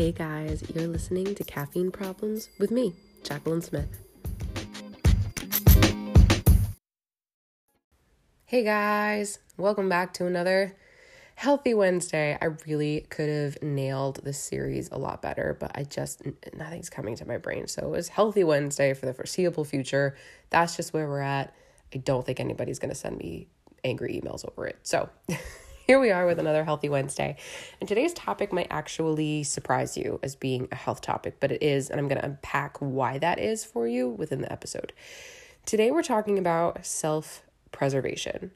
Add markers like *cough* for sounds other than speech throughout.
Hey guys, you're listening to Caffeine Problems with me, Jacqueline Smith. Hey guys, welcome back to another Healthy Wednesday. I really could have nailed this series a lot better, but I just, nothing's coming to my brain. So it was Healthy Wednesday for the foreseeable future. That's just where we're at. I don't think anybody's going to send me angry emails over it. So *laughs* here we are with another Healthy Wednesday. And today's topic might actually surprise you as being a health topic, but it is, and I'm going to unpack why that is for you within the episode. Today, we're talking about self preservation.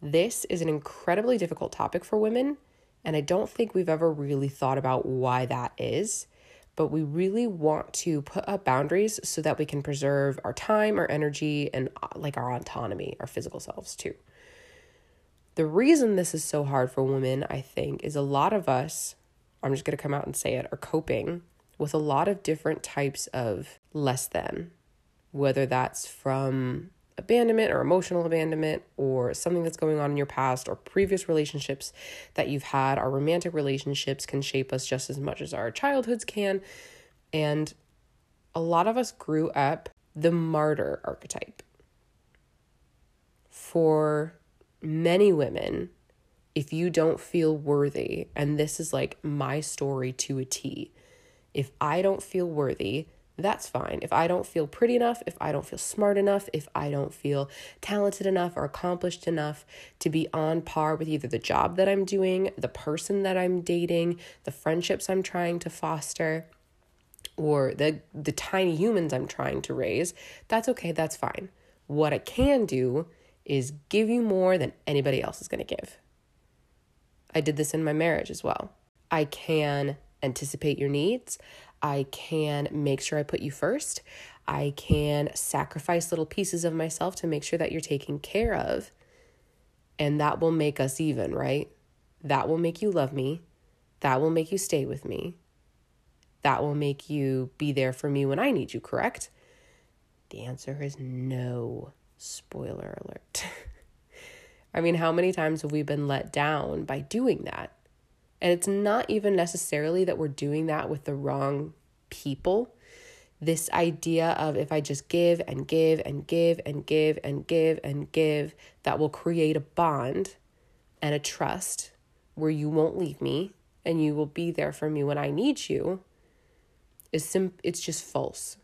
This is an incredibly difficult topic for women, and I don't think we've ever really thought about why that is. But we really want to put up boundaries so that we can preserve our time, our energy, and uh, like our autonomy, our physical selves too. The reason this is so hard for women, I think, is a lot of us, I'm just going to come out and say it, are coping with a lot of different types of less than, whether that's from abandonment or emotional abandonment or something that's going on in your past or previous relationships that you've had. Our romantic relationships can shape us just as much as our childhoods can. And a lot of us grew up the martyr archetype. For many women, if you don't feel worthy, and this is like my story to a T, if I don't feel worthy, that's fine. If I don't feel pretty enough, if I don't feel smart enough, if I don't feel talented enough or accomplished enough to be on par with either the job that I'm doing, the person that I'm dating, the friendships I'm trying to foster, or the the tiny humans I'm trying to raise, that's okay, that's fine. What I can do is give you more than anybody else is going to give. I did this in my marriage as well. I can anticipate your needs. I can make sure I put you first. I can sacrifice little pieces of myself to make sure that you're taken care of. And that will make us even, right? That will make you love me. That will make you stay with me. That will make you be there for me when I need you, correct? The answer is no. Spoiler alert. *laughs* I mean, how many times have we been let down by doing that? And it's not even necessarily that we're doing that with the wrong people. This idea of if I just give and give and give and give and give and give, that will create a bond and a trust where you won't leave me and you will be there for me when I need you is sim- it's just false.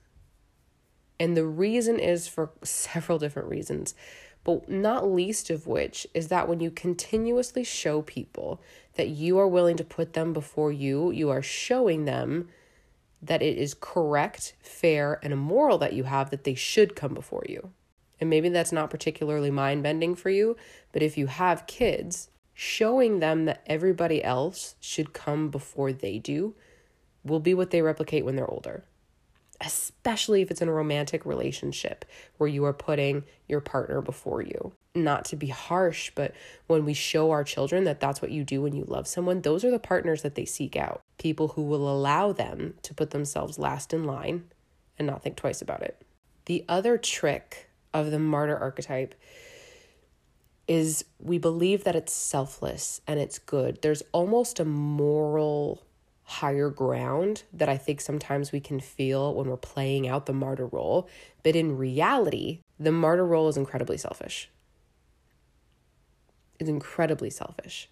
And the reason is for several different reasons, but not least of which is that when you continuously show people that you are willing to put them before you, you are showing them that it is correct, fair, and immoral that you have that they should come before you. And maybe that's not particularly mind bending for you, but if you have kids, showing them that everybody else should come before they do will be what they replicate when they're older especially if it's in a romantic relationship where you are putting your partner before you. Not to be harsh, but when we show our children that that's what you do when you love someone, those are the partners that they seek out. People who will allow them to put themselves last in line and not think twice about it. The other trick of the martyr archetype is we believe that it's selfless and it's good. There's almost a moral higher ground that I think sometimes we can feel when we're playing out the martyr role. But in reality, the martyr role is incredibly selfish. It's incredibly selfish.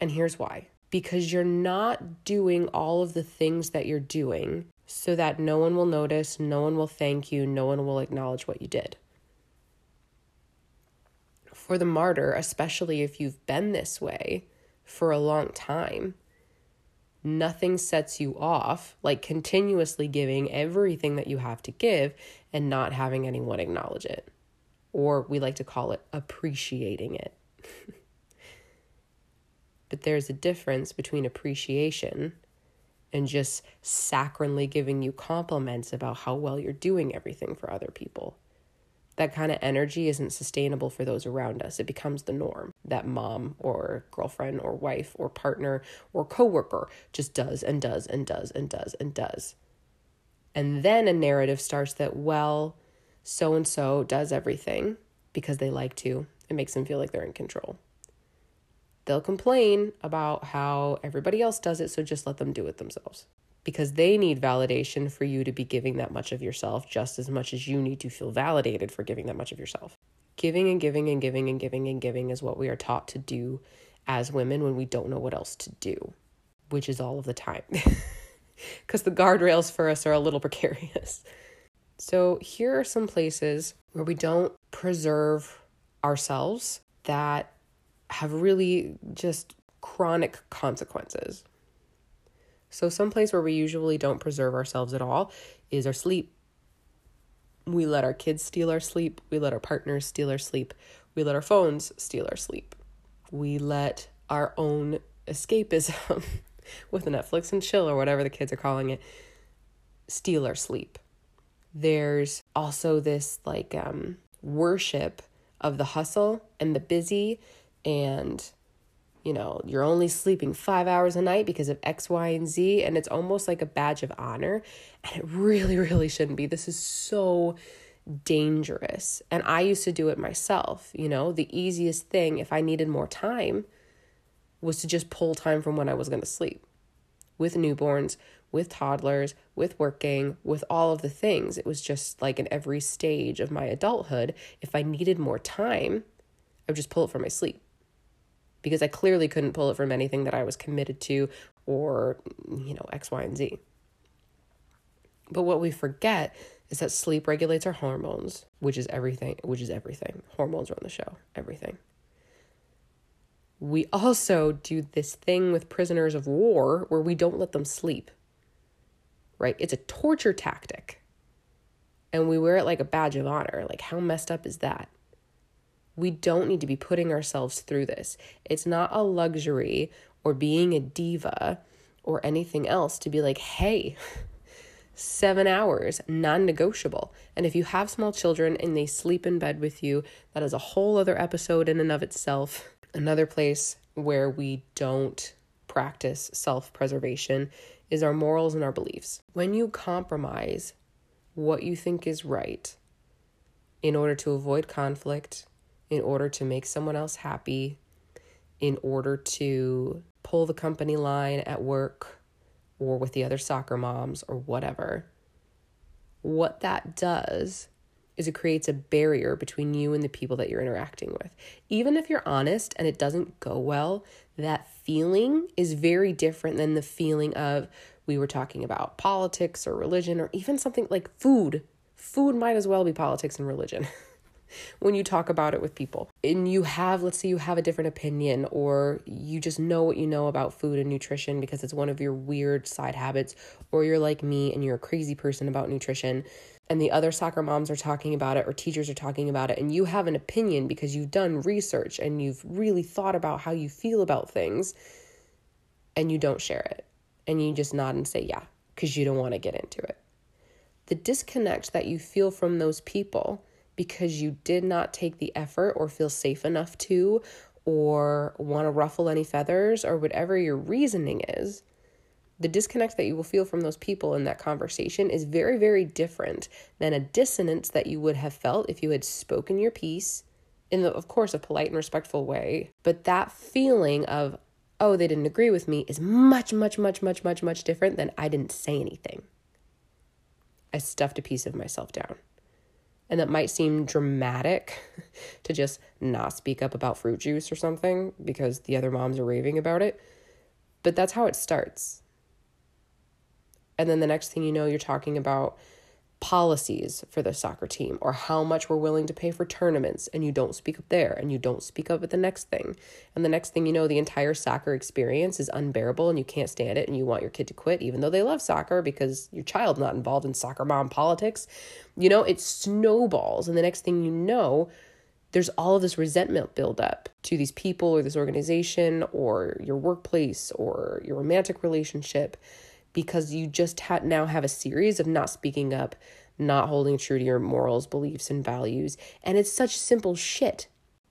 And here's why because you're not doing all of the things that you're doing so that no one will notice, no one will thank you, no one will acknowledge what you did. For the martyr, especially if you've been this way, for a long time. Nothing sets you off like continuously giving everything that you have to give and not having anyone acknowledge it. Or we like to call it appreciating it. *laughs* but there's a difference between appreciation and just saccharinely giving you compliments about how well you're doing everything for other people that kind of energy isn't sustainable for those around us. It becomes the norm that mom or girlfriend or wife or partner or coworker just does and does and does and does and does. And then a narrative starts that, well, so and so does everything because they like to. It makes them feel like they're in control. they'll complain about how everybody else does it, so just let them do it themselves. Because they need validation for you to be giving that much of yourself just as much as you need to feel validated for giving that much of yourself. Giving and giving and giving and giving and giving is what we are taught to do as women when we don't know what else to do, which is all of the time. *laughs* Because the guardrails for us are a little *laughs* precarious. So, here are some places where we don't preserve ourselves that have really just chronic consequences. So, some place where we usually don't preserve ourselves at all is our sleep. We let our kids steal our sleep. We let our partners steal our sleep. We let our phones steal our sleep. We let our own escapism *laughs* with Netflix and chill or whatever the kids are calling it steal our sleep. There's also this like um, worship of the hustle and the busy and you know, you're only sleeping five hours a night because of X, Y, and Z. And it's almost like a badge of honor. And it really, *laughs* really shouldn't be. This is so dangerous. And I used to do it myself. You know, the easiest thing, if I needed more time, was to just pull time from when I was going to sleep with newborns, with toddlers, with working, with all of the things. It was just like in every stage of my adulthood, if I needed more time, I would just pull it from my sleep because I clearly couldn't pull it from anything that I was committed to or, you know, X, Y, and Z. But what we forget is that sleep regulates our hormones, which is everything, which is everything. Hormones run the show, everything. We also do this thing with prisoners of war where we don't let them sleep. Right? It's a torture tactic. And we wear it like a badge of honor. Like, how messed up is that? We don't need to be putting ourselves through this. It's not a luxury or being a diva or anything else to be like, hey, seven hours, non negotiable. And if you have small children and they sleep in bed with you, that is a whole other episode in and of itself. Another place where we don't practice self preservation is our morals and our beliefs. When you compromise what you think is right in order to avoid conflict, in order to make someone else happy, in order to pull the company line at work or with the other soccer moms or whatever. What that does is it creates a barrier between you and the people that you're interacting with. Even if you're honest and it doesn't go well, that feeling is very different than the feeling of we were talking about politics or religion or even something like food. Food might as well be politics and religion. *laughs* when you talk about it with people. And you have, let's say, you have a different opinion, or you just know what you know about food and nutrition because it's one of your weird side habits, or you're like me and you're a crazy person about nutrition, and the other soccer moms are talking about it, or teachers are talking about it, and you have an opinion because you've done research and you've really thought about how you feel about things, and you don't share it. And you just nod and say, yeah, because you don't want to get into it. The disconnect that you feel from those people because you did not take the effort or feel safe enough to, or want to ruffle any feathers, or whatever your reasoning is, the disconnect that you will feel from those people in that conversation is very, very different than a dissonance that you would have felt if you had spoken your piece in the, of course, a polite and respectful way. But that feeling of, oh, they didn't agree with me is much, much, much, much, much, much different than I didn't say anything. I stuffed a piece of myself down. And that might seem dramatic *laughs* to just not speak up about fruit juice or something because the other moms are raving about it. But that's how it starts. And then the next thing you know, you're talking about policies for the soccer team or how much we're willing to pay for tournaments and you don't speak up there and you don't speak up at the next thing. And the next thing you know the entire soccer experience is unbearable and you can't stand it and you want your kid to quit even though they love soccer because your child's not involved in soccer mom politics. You know it snowballs and the next thing you know there's all of this resentment build up to these people or this organization or your workplace or your romantic relationship because you just ha- now have a series of not speaking up, not holding true to your morals, beliefs, and values. And it's such simple shit.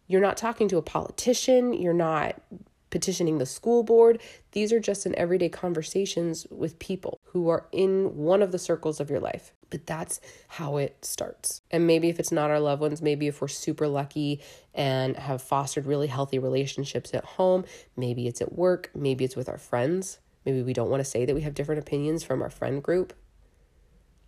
You're not talking to a politician, you're not petitioning the school board. These are just in everyday conversations with people. who are in one of the circles of your life. But that's how it starts. And maybe if it's not our loved ones, maybe if we're super lucky and have fostered really healthy relationships at home, maybe it's at work, maybe it's with our friends. Maybe we don't want to say that we have different opinions from our friend group,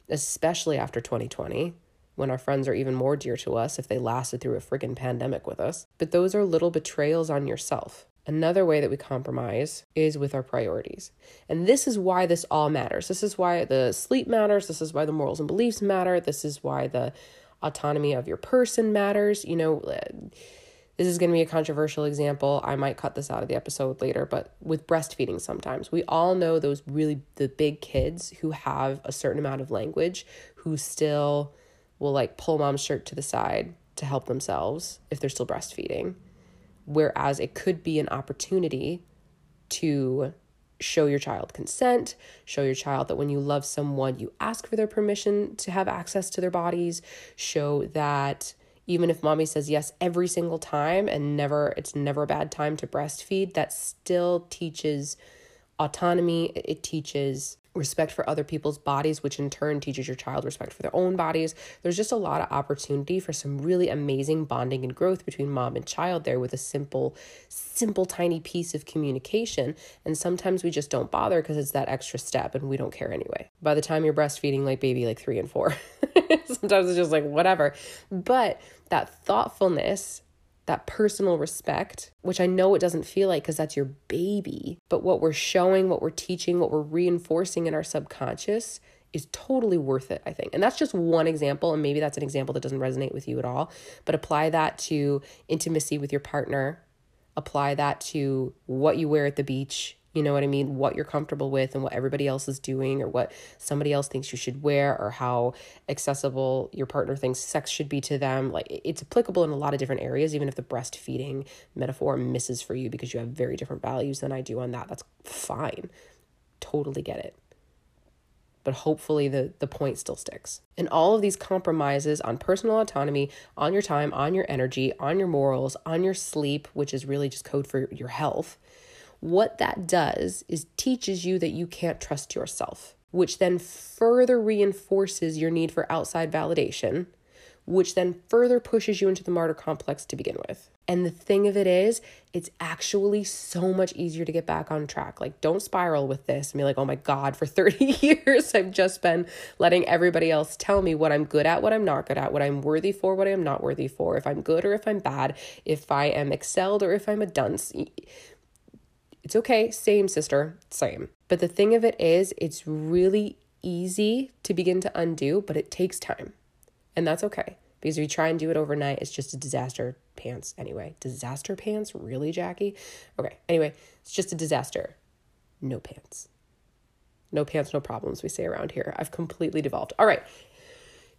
especially after 2020 when our friends are even more dear to us if they lasted through a friggin' pandemic with us. But those are little betrayals on yourself. Another way that we compromise is with our priorities. And this is why this all matters. This is why the sleep matters. This is why the morals and beliefs matter. This is why the autonomy of your person matters. You know, this is going to be a controversial example. I might cut this out of the episode later, but with breastfeeding sometimes, we all know those really the big kids who have a certain amount of language who still will like pull mom's shirt to the side to help themselves if they're still breastfeeding. Whereas it could be an opportunity to show your child consent, show your child that when you love someone, you ask for their permission to have access to their bodies, show that even if mommy says yes every single time and never it's never a bad time to breastfeed, that still teaches autonomy, it teaches respect for other people's bodies, which in turn teaches your child respect for their own bodies. There's just a lot of opportunity for some really amazing bonding and growth between mom and child there with a simple, simple, tiny piece of communication. And sometimes we just don't bother because it's that extra step and we don't care anyway. By the time you're breastfeeding like baby, like three and four, *laughs* sometimes it's just like whatever. But that thoughtfulness that personal respect, which I know it doesn't feel like because that's your baby, but what we're showing, what we're teaching, what we're reinforcing in our subconscious is totally worth it, I think. And that's just one example. And maybe that's an example that doesn't resonate with you at all, but apply that to intimacy with your partner, apply that to what you wear at the beach, you know what I mean? What you're comfortable with and what everybody else is doing, or what somebody else thinks you should wear, or how accessible your partner thinks sex should be to them. Like it's applicable in a lot of different areas, even if the breastfeeding metaphor misses for you because you have very different values than I do on that. That's fine. Totally get it. But hopefully the, the point still sticks. And all of these compromises on personal autonomy, on your time, on your energy, on your morals, on your sleep, which is really just code for your health what that does is teaches you that you can't trust yourself, which then further reinforces your need for outside validation, which then further pushes you into the martyr complex to begin with. And the thing of it is, it's actually so much easier to get back on track. Like, don't spiral with this and be like, oh my God, for *laughs* 30 years, I've just been letting everybody else tell me what I'm good at, what I'm not good at, what I'm worthy for, what I am not worthy for, if I'm good or if I'm bad, if I am excelled or if I'm a dunce. It's okay, same sister, same. But the thing of it is, it's really easy to begin to undo, but it takes time. And that's okay because if you try and do it overnight, it's just a disaster pants anyway. Disaster pants? Really, Jackie? Okay, anyway, it's just a disaster. No pants. No pants, no problems, we say around here. I've completely devolved. All right.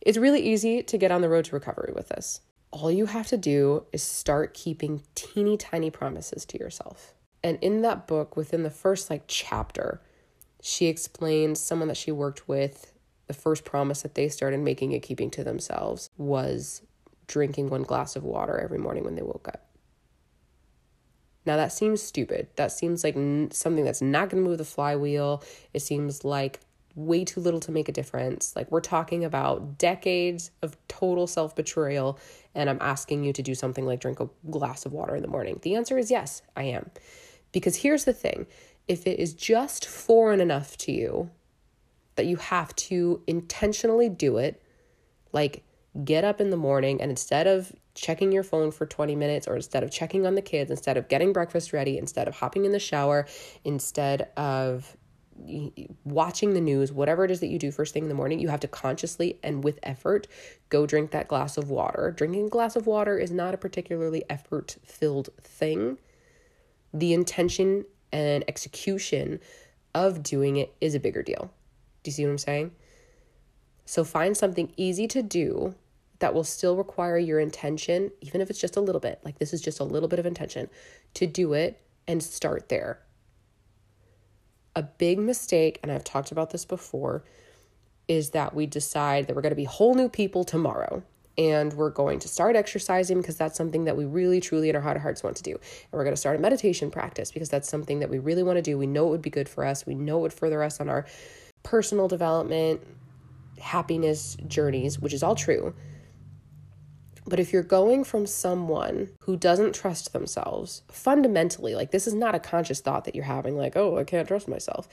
It's really easy to get on the road to recovery with this. All you have to do is start keeping teeny tiny promises to yourself. And in that book, within the first like chapter, she explains someone that she worked with. The first promise that they started making and keeping to themselves was drinking one glass of water every morning when they woke up. Now, that seems stupid. That seems like n- something that's not going to move the flywheel. It seems like way too little to make a difference. Like, we're talking about decades of total self betrayal, and I'm asking you to do something like drink a glass of water in the morning. The answer is yes, I am. Because here's the thing if it is just foreign enough to you that you have to intentionally do it, like get up in the morning and instead of checking your phone for 20 minutes or instead of checking on the kids, instead of getting breakfast ready, instead of hopping in the shower, instead of watching the news, whatever it is that you do first thing in the morning, you have to consciously and with effort go drink that glass of water. Drinking a glass of water is not a particularly effort filled thing the intention and execution of doing it is a bigger deal. Do you see what I'm saying? So find something easy to do that will still require your intention, even if it's just a little bit, like this is just a little bit of intention, to do it and start there. A big mistake, and I've talked about this before, is that we decide that we're going to be whole new people tomorrow and we're going to start exercising because that's something that we really truly in our heart of hearts want to do and we're going to start a meditation practice because that's something that we really want to do we know it would be good for us we know it would further us on our personal development, happiness journeys, which is all true. But if you're going from someone who doesn't trust themselves, fundamentally, like this is not a conscious thought that you're having, like, oh, I can't trust myself.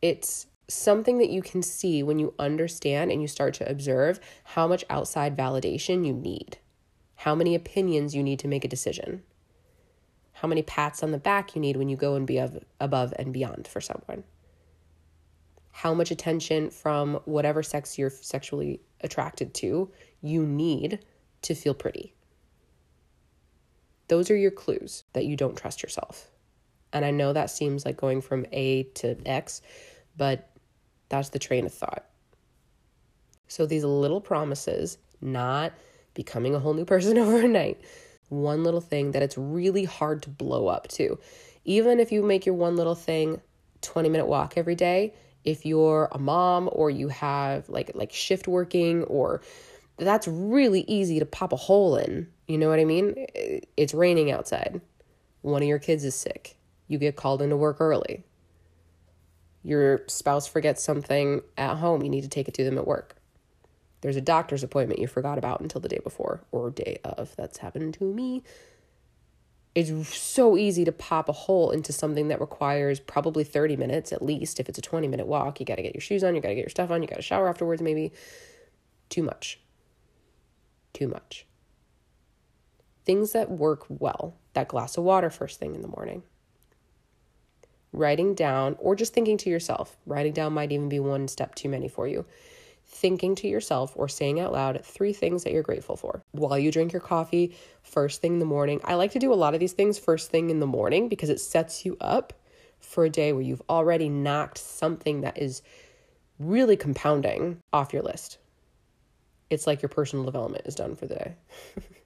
It's something that you can see when you understand and you start to observe how much outside validation you need, how many opinions you need to make a decision, how many pats on the back you need when you go and be above and beyond for someone, how much attention from whatever sex you're sexually attracted to you need to feel pretty. Those are your clues that you don't trust yourself. And I know that seems like going from A to X, but that's the train of thought. So these little promises, not becoming a whole new person *laughs* overnight, one little thing that it's really hard to blow up to. Even if you make your one little thing 20 minute walk every day, if you're a mom or you have like like shift working or that's really easy to pop a hole in. You know what I mean? It's raining outside. One of your kids is sick. You get called into work early. Your spouse forgets something at home. You need to take it to them at work. There's a doctor's appointment you forgot about until the day before or day of. That's happened to me. It's so easy to pop a hole into something that requires probably 30 minutes at least. If it's a 20 minute walk, you got to get your shoes on, you got to get your stuff on, you got to shower afterwards, maybe. Too much too much. Things that work well that glass of water first thing in the morning. Writing down, or just thinking to yourself, writing down might even be one step too many for you. Thinking to yourself or saying out loud three things that you're grateful for while you drink your coffee first thing in the morning. I like to do a lot of these things first thing in the morning because it sets you up for a day where you've already knocked something that is really compounding off your list it's like your personal development is done for the day. *laughs*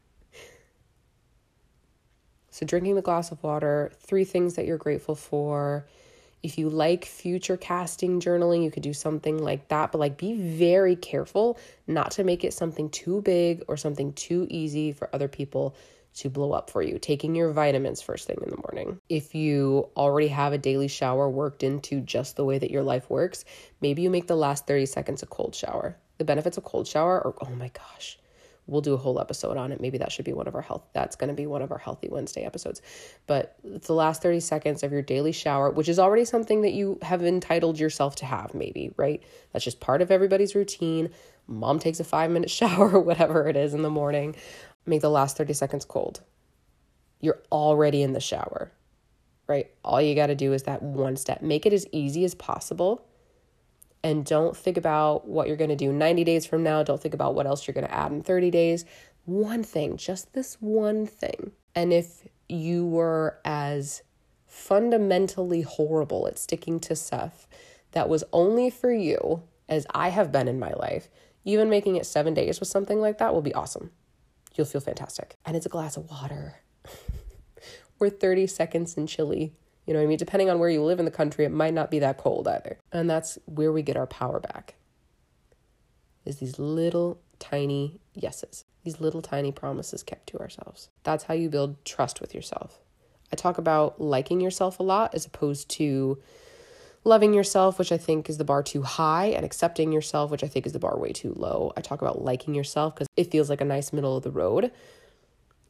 so, drinking the glass of water, three things that you're grateful for. If you like future casting journaling, you could do something like that, but like be very careful not to make it something too big or something too easy for other people to blow up for you. Taking your vitamins first thing in the morning. If you already have a daily shower worked into just the way that your life works, maybe you make the last 30 seconds a cold shower the benefits of cold shower or oh my gosh we'll do a whole episode on it. Maybe that should be one of our health that's going to be one of our healthy wednesday episodes. But the last 30 seconds of your daily shower which is already something that you have entitled yourself to have maybe right? That's just part of everybody's routine. Mom takes a five minute *laughs* shower whatever it is in the morning. Make the last 30 seconds cold. You're already in the shower right? All you got to do is that one step. Make it as easy as possible and don't think about what you're going to do 90 days from now. Don't think about what else you're going to add in 30 days. One thing, just this one thing. And if you were as fundamentally horrible at sticking to stuff that was only for you as I have been in my life, even making it seven days with something like that will be awesome. You'll feel fantastic. And it's a glass of water *laughs* or 30 seconds in chili you know what I mean? Depending on where you live in the country, it might not be that cold either. And that's where we get our power back. Is these little tiny yeses, these little tiny promises kept to ourselves. That's how you build trust with yourself. I talk about liking yourself a lot as opposed to loving yourself, which I think is the bar too high, and accepting yourself, which I think is the bar way too low. I talk about liking yourself because it feels like a nice middle of the road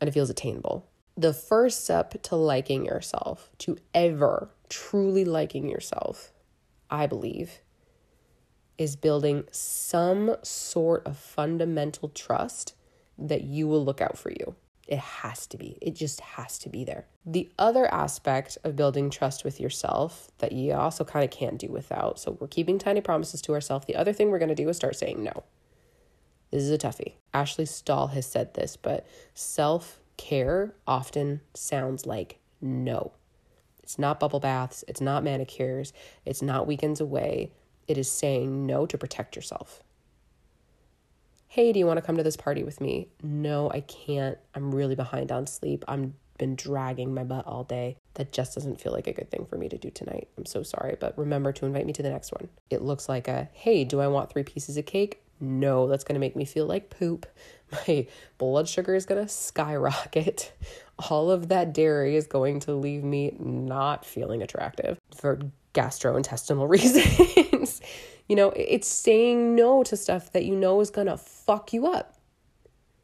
and it feels attainable the first step to liking yourself, to ever truly liking yourself, I believe, is building some sort of fundamental trust that you will look out for you. It has to be. It just has to be there. The other aspect of building trust with yourself that you also kind of can't do without. So we're keeping tiny promises to ourselves. The other thing we're going to do is start saying no. This is a toughie. Ashley Stahl has said this, but self care often sounds like no. It's not bubble baths, it's not manicures, it's not weekends away. It is saying no to protect yourself. Hey, do you want to come to this party with me? No, I can't. I'm really behind on sleep. I'm been dragging my butt all day. That just doesn't feel like a good thing for me to do tonight. I'm so sorry, but remember to invite me to the next one. It looks like a hey, do I want three pieces of cake? No, that's going to make me feel like poop. My blood sugar is going to skyrocket. All of that dairy is going to leave me not feeling attractive. For gastrointestinal *laughs* reasons. you know, it's saying no to stuff that you know is going to fuck you up,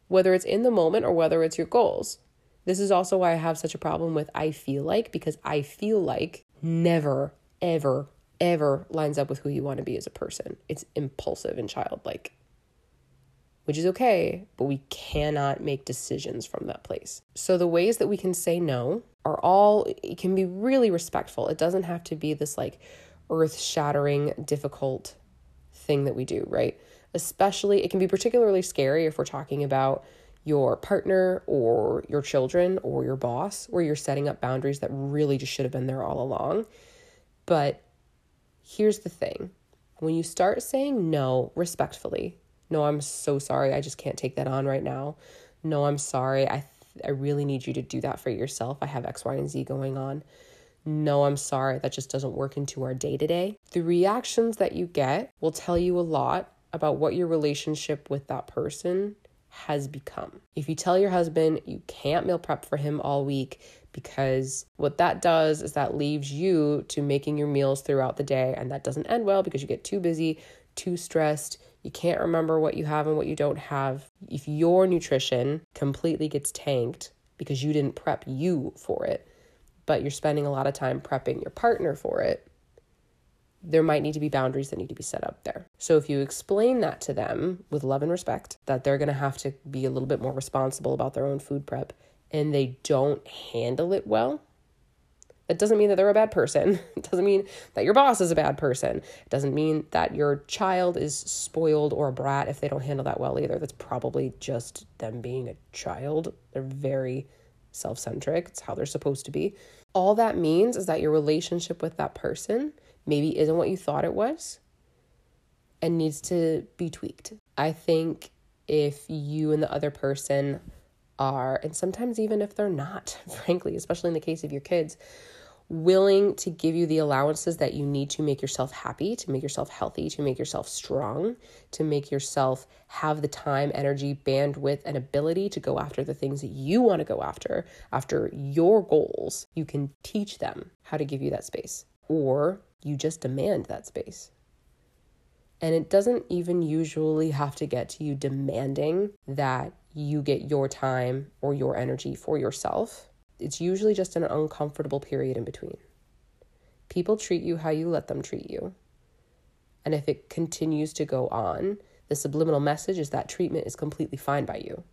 whether it's in the moment or whether it's your goals. This is also why I have such a problem with I feel like, because I feel like never, ever, ever lines up with who you want to be as a person. It's impulsive and childlike, which is okay, but we cannot make decisions from that place. So the ways that we can say no are all, it can be really respectful. It doesn't have to be this like earth shattering, difficult thing that we do, right? Especially, it can be particularly scary if we're talking about your partner or your children or your boss, where you're setting up boundaries that really just should have been there all along. But here's the thing when you start saying no respectfully, no, I'm so sorry, I just can't take that on right now. No, I'm sorry, I, th- I really need you to do that for yourself. I have X, Y, and Z going on. No, I'm sorry, that just doesn't work into our day to day. The reactions that you get will tell you a lot about what your relationship with that person has become. If you tell your husband you can't meal prep for him all week because what that does is that leaves you to making your meals throughout the day and that doesn't end well because you get too busy, too stressed, you can't remember what you have and what you don't have. If your nutrition completely gets tanked because you didn't prep you for it, but you're spending a lot of time prepping your partner for it, there might need to be boundaries that need to be set up there. So if you explain that to them with love and respect, that they're going to have to be a little bit more responsible about their own food prep and they don't handle it well, that doesn't mean that they're a bad person. *laughs* It doesn't mean that your boss is a bad person. It doesn't mean that your child is spoiled or a brat if they don't handle that well either. That's probably just them being a child. They're very self centric, it's how they're supposed to be. All that means is that your relationship with that person maybe isn't what you thought it was and needs to be tweaked. I think if you and the other person are, and sometimes even if they're not, *laughs* frankly, especially in the case of your kids, willing to give you the allowances that you need to make yourself happy, to make yourself healthy, to make yourself strong, to make yourself have the time, energy, bandwidth, and ability to go after the things that you want to go after, after your goals, you can teach them how to give you that space. Or you just demand that space. And it doesn't even usually have to get to you demanding that you get your time or your energy for yourself. It's usually just an uncomfortable period in between. People treat you how you let them treat you. And if it continues to go on, the subliminal message is that treatment is completely fine by you.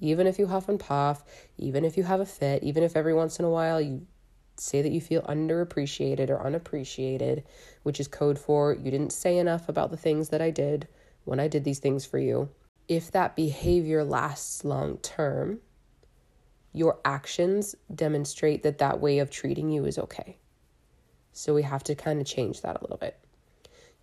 Even if you huff and puff, even if you have a fit, even if every once in a while you say that you feel underappreciated or unappreciated, which is code for you didn't say enough about the things that I did when I did these things for you. If that behavior lasts long term, your actions demonstrate that that way of treating you is okay. So we have to kind of change that a little bit.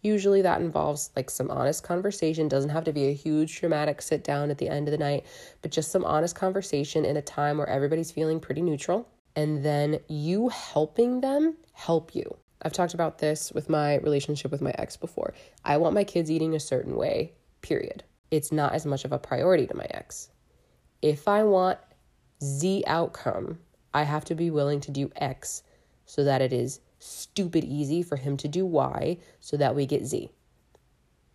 Usually that involves like some honest conversation, doesn't have to be a huge dramatic sit down at the end of the night, but just some honest conversation in a time where everybody's feeling pretty neutral and then you helping them help you. I've talked about this with my relationship with my ex before. I want my kids eating a certain way, period. It's not as much of a priority to my ex. If I want Z outcome, I have to be willing to do X so that it is stupid easy for him to do Y so that we get Z.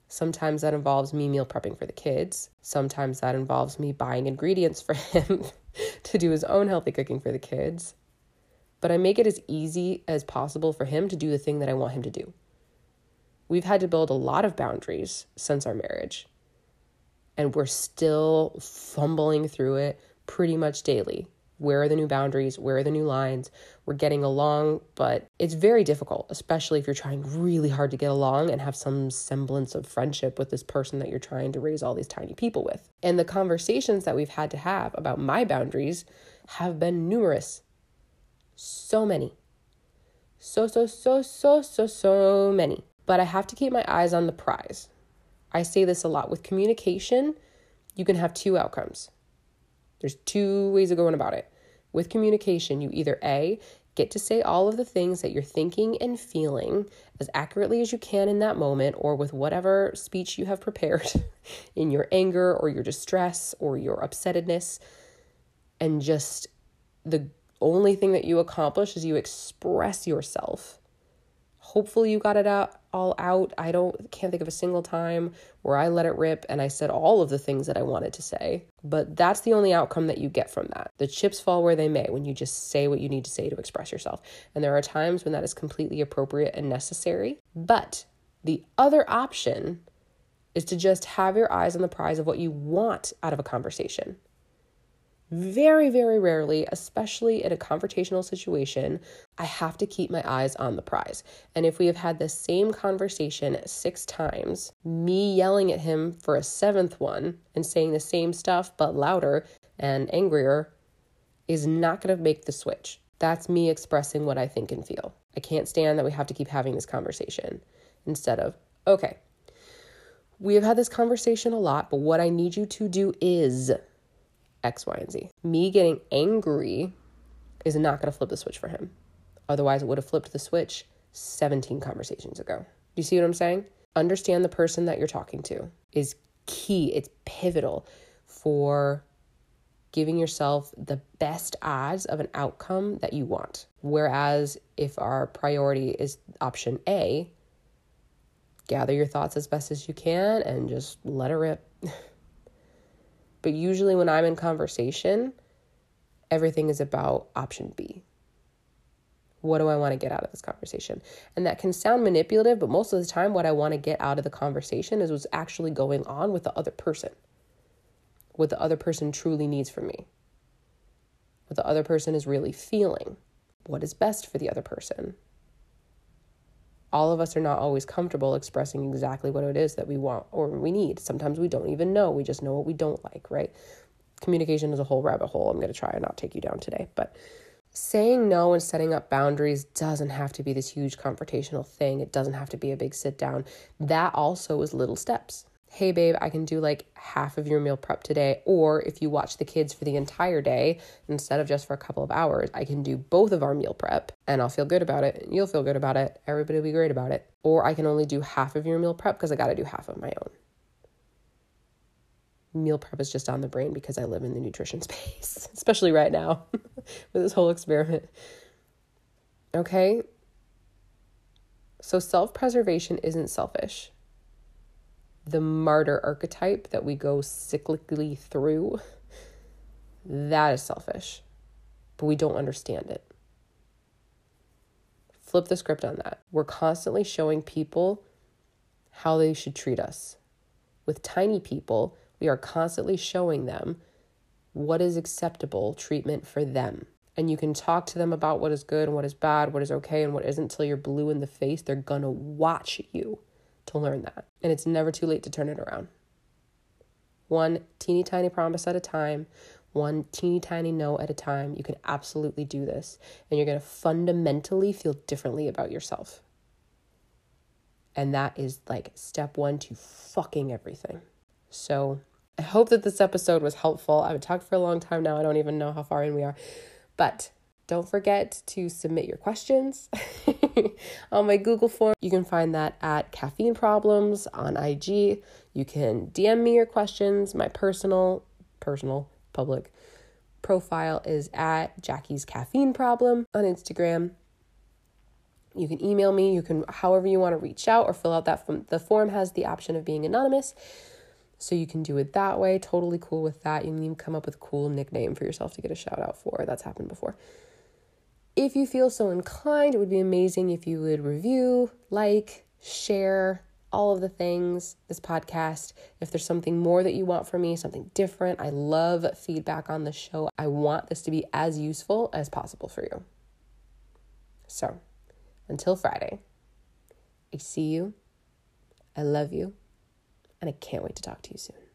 Sometimes that involves me meal prepping for the kids. Sometimes that involves me buying ingredients for *laughs* him to do his own healthy cooking for the kids. But I make it as easy as possible for him to do the thing that I want him to do. We've had to build a lot of boundaries since our marriage, and we're still fumbling through it pretty much daily. Where are the new boundaries? Where are the new lines? We're getting along, but it's very difficult, especially if you're trying really hard to get along and have some semblance of friendship with this person that you're trying to raise all these tiny people with. And the conversations that we've had to have about my boundaries have been numerous. So many. So, so, so, so, so, so many. But I have to keep my eyes on the prize. I say this a lot with communication, you can have two outcomes there's two ways of going about it. With communication, you either A, get to say all of the things that you're thinking and feeling as accurately as you can in that moment, or with whatever speech you have prepared *laughs* in your anger or your distress or your upsettedness. And just the only thing that you accomplish is you express yourself Hopefully you got it out all out. I don't can't think of a single time where I let it rip and I said all of the things that I wanted to say. But that's the only outcome that you get from that. The chips fall where they may when you just say what you need to say to express yourself. And there are times when that is completely appropriate and necessary. But the other option is to just have your eyes on the prize of what you want out of a conversation. Very, very rarely, especially in a confrontational situation, I have to keep my eyes on the prize. And if we have had the same conversation six times, me yelling at him for a seventh one and saying the same stuff but louder and angrier is not going to make the switch. That's me expressing what I think and feel. I can't stand that we have to keep having this conversation instead of, okay, we have had this conversation a lot, but what I need you to do is X, Y, and Z. Me getting angry is not going to flip the switch for him. Otherwise, it would have flipped the switch 17 conversations ago. Do you see what I'm saying? Understand the person that you're talking to is key, it's pivotal for giving yourself the best odds of an outcome that you want. Whereas if our priority is option A, gather your thoughts as best as you can and just let it rip. *laughs* But usually, when I'm in conversation, everything is about option B. What do I want to get out of this conversation? And that can sound manipulative, but most of the time, what I want to get out of the conversation is what's actually going on with the other person, what the other person truly needs from me, what the other person is really feeling, what is best for the other person all of us are not always comfortable expressing exactly what it is that we want or we need. Sometimes we don't even know. We just know what we don't like, right? Communication is a whole rabbit hole. I'm going to try and not take you down today. But saying no and setting up boundaries doesn't have to be this huge confrontational thing. It doesn't have to be a big sit down. That also is little steps hey, babe, I can do like half of your meal prep today. Or if you watch the kids for the entire day instead of just for a couple of hours, I can do both of our meal prep and I'll feel good about it. And you'll feel good about it. Everybody will be great about it. Or I can only do half of your meal prep because I got to do half of my own. Meal prep is just on the brain because I live in the nutrition *laughs* space, especially right now *laughs* with this whole experiment. Okay? So self preservation isn't selfish the martyr archetype that we go cyclically through, that is selfish, but we don't understand it. Flip the script on that. We're constantly showing people how they should treat us. With tiny people, we are constantly showing them what is acceptable treatment for them. And you can talk to them about what is good and what is bad, what is okay and what isn't until you're blue in the face. They're gonna watch you to learn that. And it's never too late to turn it around. One teeny tiny promise at a time, one teeny tiny no at a time. You can absolutely do this. And you're going to fundamentally feel differently about yourself. And that is like step one to fucking everything. So I hope that this episode was helpful. I've talked for a long time now. I don't even know how far in we are. But don't forget to submit your questions *laughs* on my Google form. You can find that at Caffeine Problems on IG. You can DM me your questions. My personal, personal, public profile is at Jackie's Caffeine Problem on Instagram. You can email me. You can, however, you want to reach out or fill out that form. The form has the option of being anonymous. So you can do it that way. Totally cool with that. You can even come up with a cool nickname for yourself to get a shout out for. That's happened before. If you feel so inclined, it would be amazing if you would review, like, share all of the things, this podcast. If there's something more that you want from me, something different, I love feedback on the show. I want this to be as useful as possible for you. So, until Friday, I see you, I love you, and I can't wait to talk to you soon.